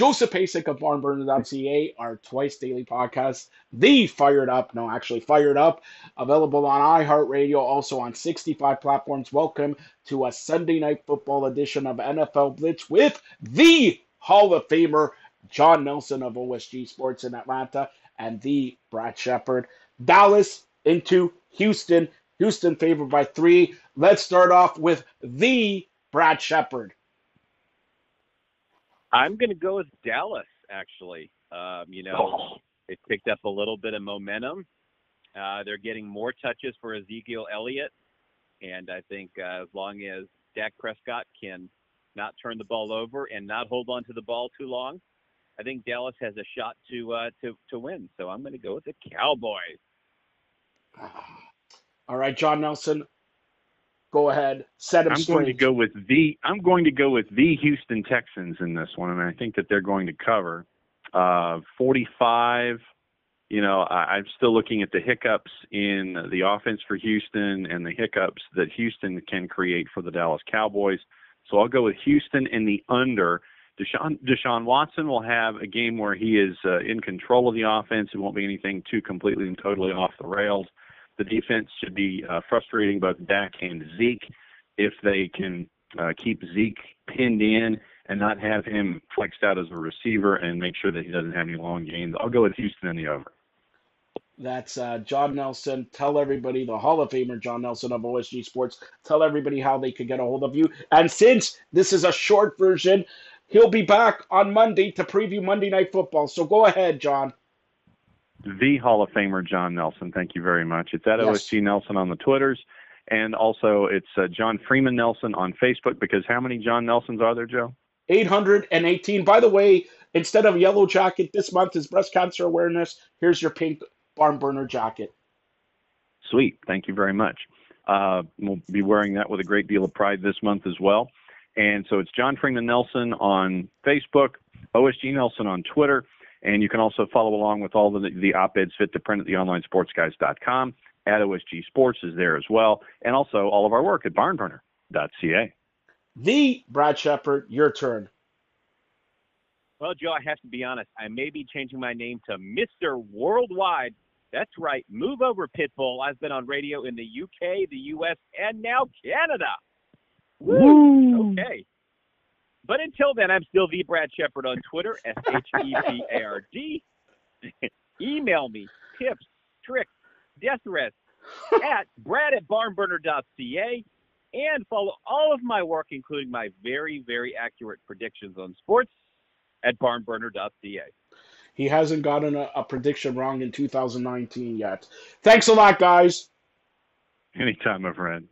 Joseph Pasek of barnburner.ca, our twice daily podcast, the Fired Up, no, actually Fired Up, available on iHeartRadio, also on 65 platforms. Welcome to a Sunday night football edition of NFL Blitz with the Hall of Famer Jon Nelson of OSG Sports in Atlanta and the Brad Shepard. Dallas into Houston. Houston favored by three. Let's start off with the Brad Shepard. I'm going to go with Dallas, actually. Um, you know, oh. it picked up a little bit of momentum. Uh, they're getting more touches for Ezekiel Elliott. And I think uh, as long as Dak Prescott can not turn the ball over and not hold on to the ball too long, I think Dallas has a shot to uh, to to win. So I'm going to go with the Cowboys. All right, Jon Nelson, go ahead, set him I'm straight. going to go with the I'm going to go with the Houston Texans in this one, and I think that they're going to cover uh, 45. You know, I, I'm still looking at the hiccups in the offense for Houston and the hiccups that Houston can create for the Dallas Cowboys. So I'll go with Houston in the under. Deshaun, Deshaun Watson will have a game where he is uh, in control of the offense. It won't be anything too completely and totally off the rails. The defense should be uh, frustrating both Dak and Zeke if they can uh, keep Zeke pinned in and not have him flexed out as a receiver and make sure that he doesn't have any long gains. I'll go with Houston in the over. That's uh, Jon Nelson. Tell everybody, the Hall of Famer Jon Nelson of OSG Sports, tell everybody how they could get a hold of you. And since this is a short version, he'll be back on Monday to preview Monday Night Football. So go ahead, Jon the Hall of Famer Jon Nelson. Thank you very much. It's at yes. OSG Nelson on the Twitters, and also it's uh, Jon Freeman Nelson on Facebook. Because how many Jon Nelsons are there, Joe? 818. By the way, instead of yellow jacket, this month is breast cancer awareness. Here's your pink barn burner jacket. Sweet. Thank you very much. Uh, we'll be wearing that with a great deal of pride this month as well. And so it's Jon Freeman Nelson on Facebook, OSG Nelson on Twitter. And you can also follow along with all the, the op-eds fit to print at theonlinesportsguys.com. At OSG Sports is there as well. And also all of our work at barnburner.ca. The Brad Shepard, your turn. Well, Joe, I have to be honest. I may be changing my name to Mr. Worldwide. That's right. Move over, Pitbull. I've been on radio in the UK, the US, and now Canada. Woo! Okay. But until then, I'm still the Brad Shepard on Twitter, S H E P A R D. Email me tips, tricks, death threats at brad at barnburner.ca and follow all of my work, including my very, very accurate predictions on sports at barnburner.ca. He hasn't gotten a, a prediction wrong in 2019 yet. Thanks a lot, guys. Anytime, my friend.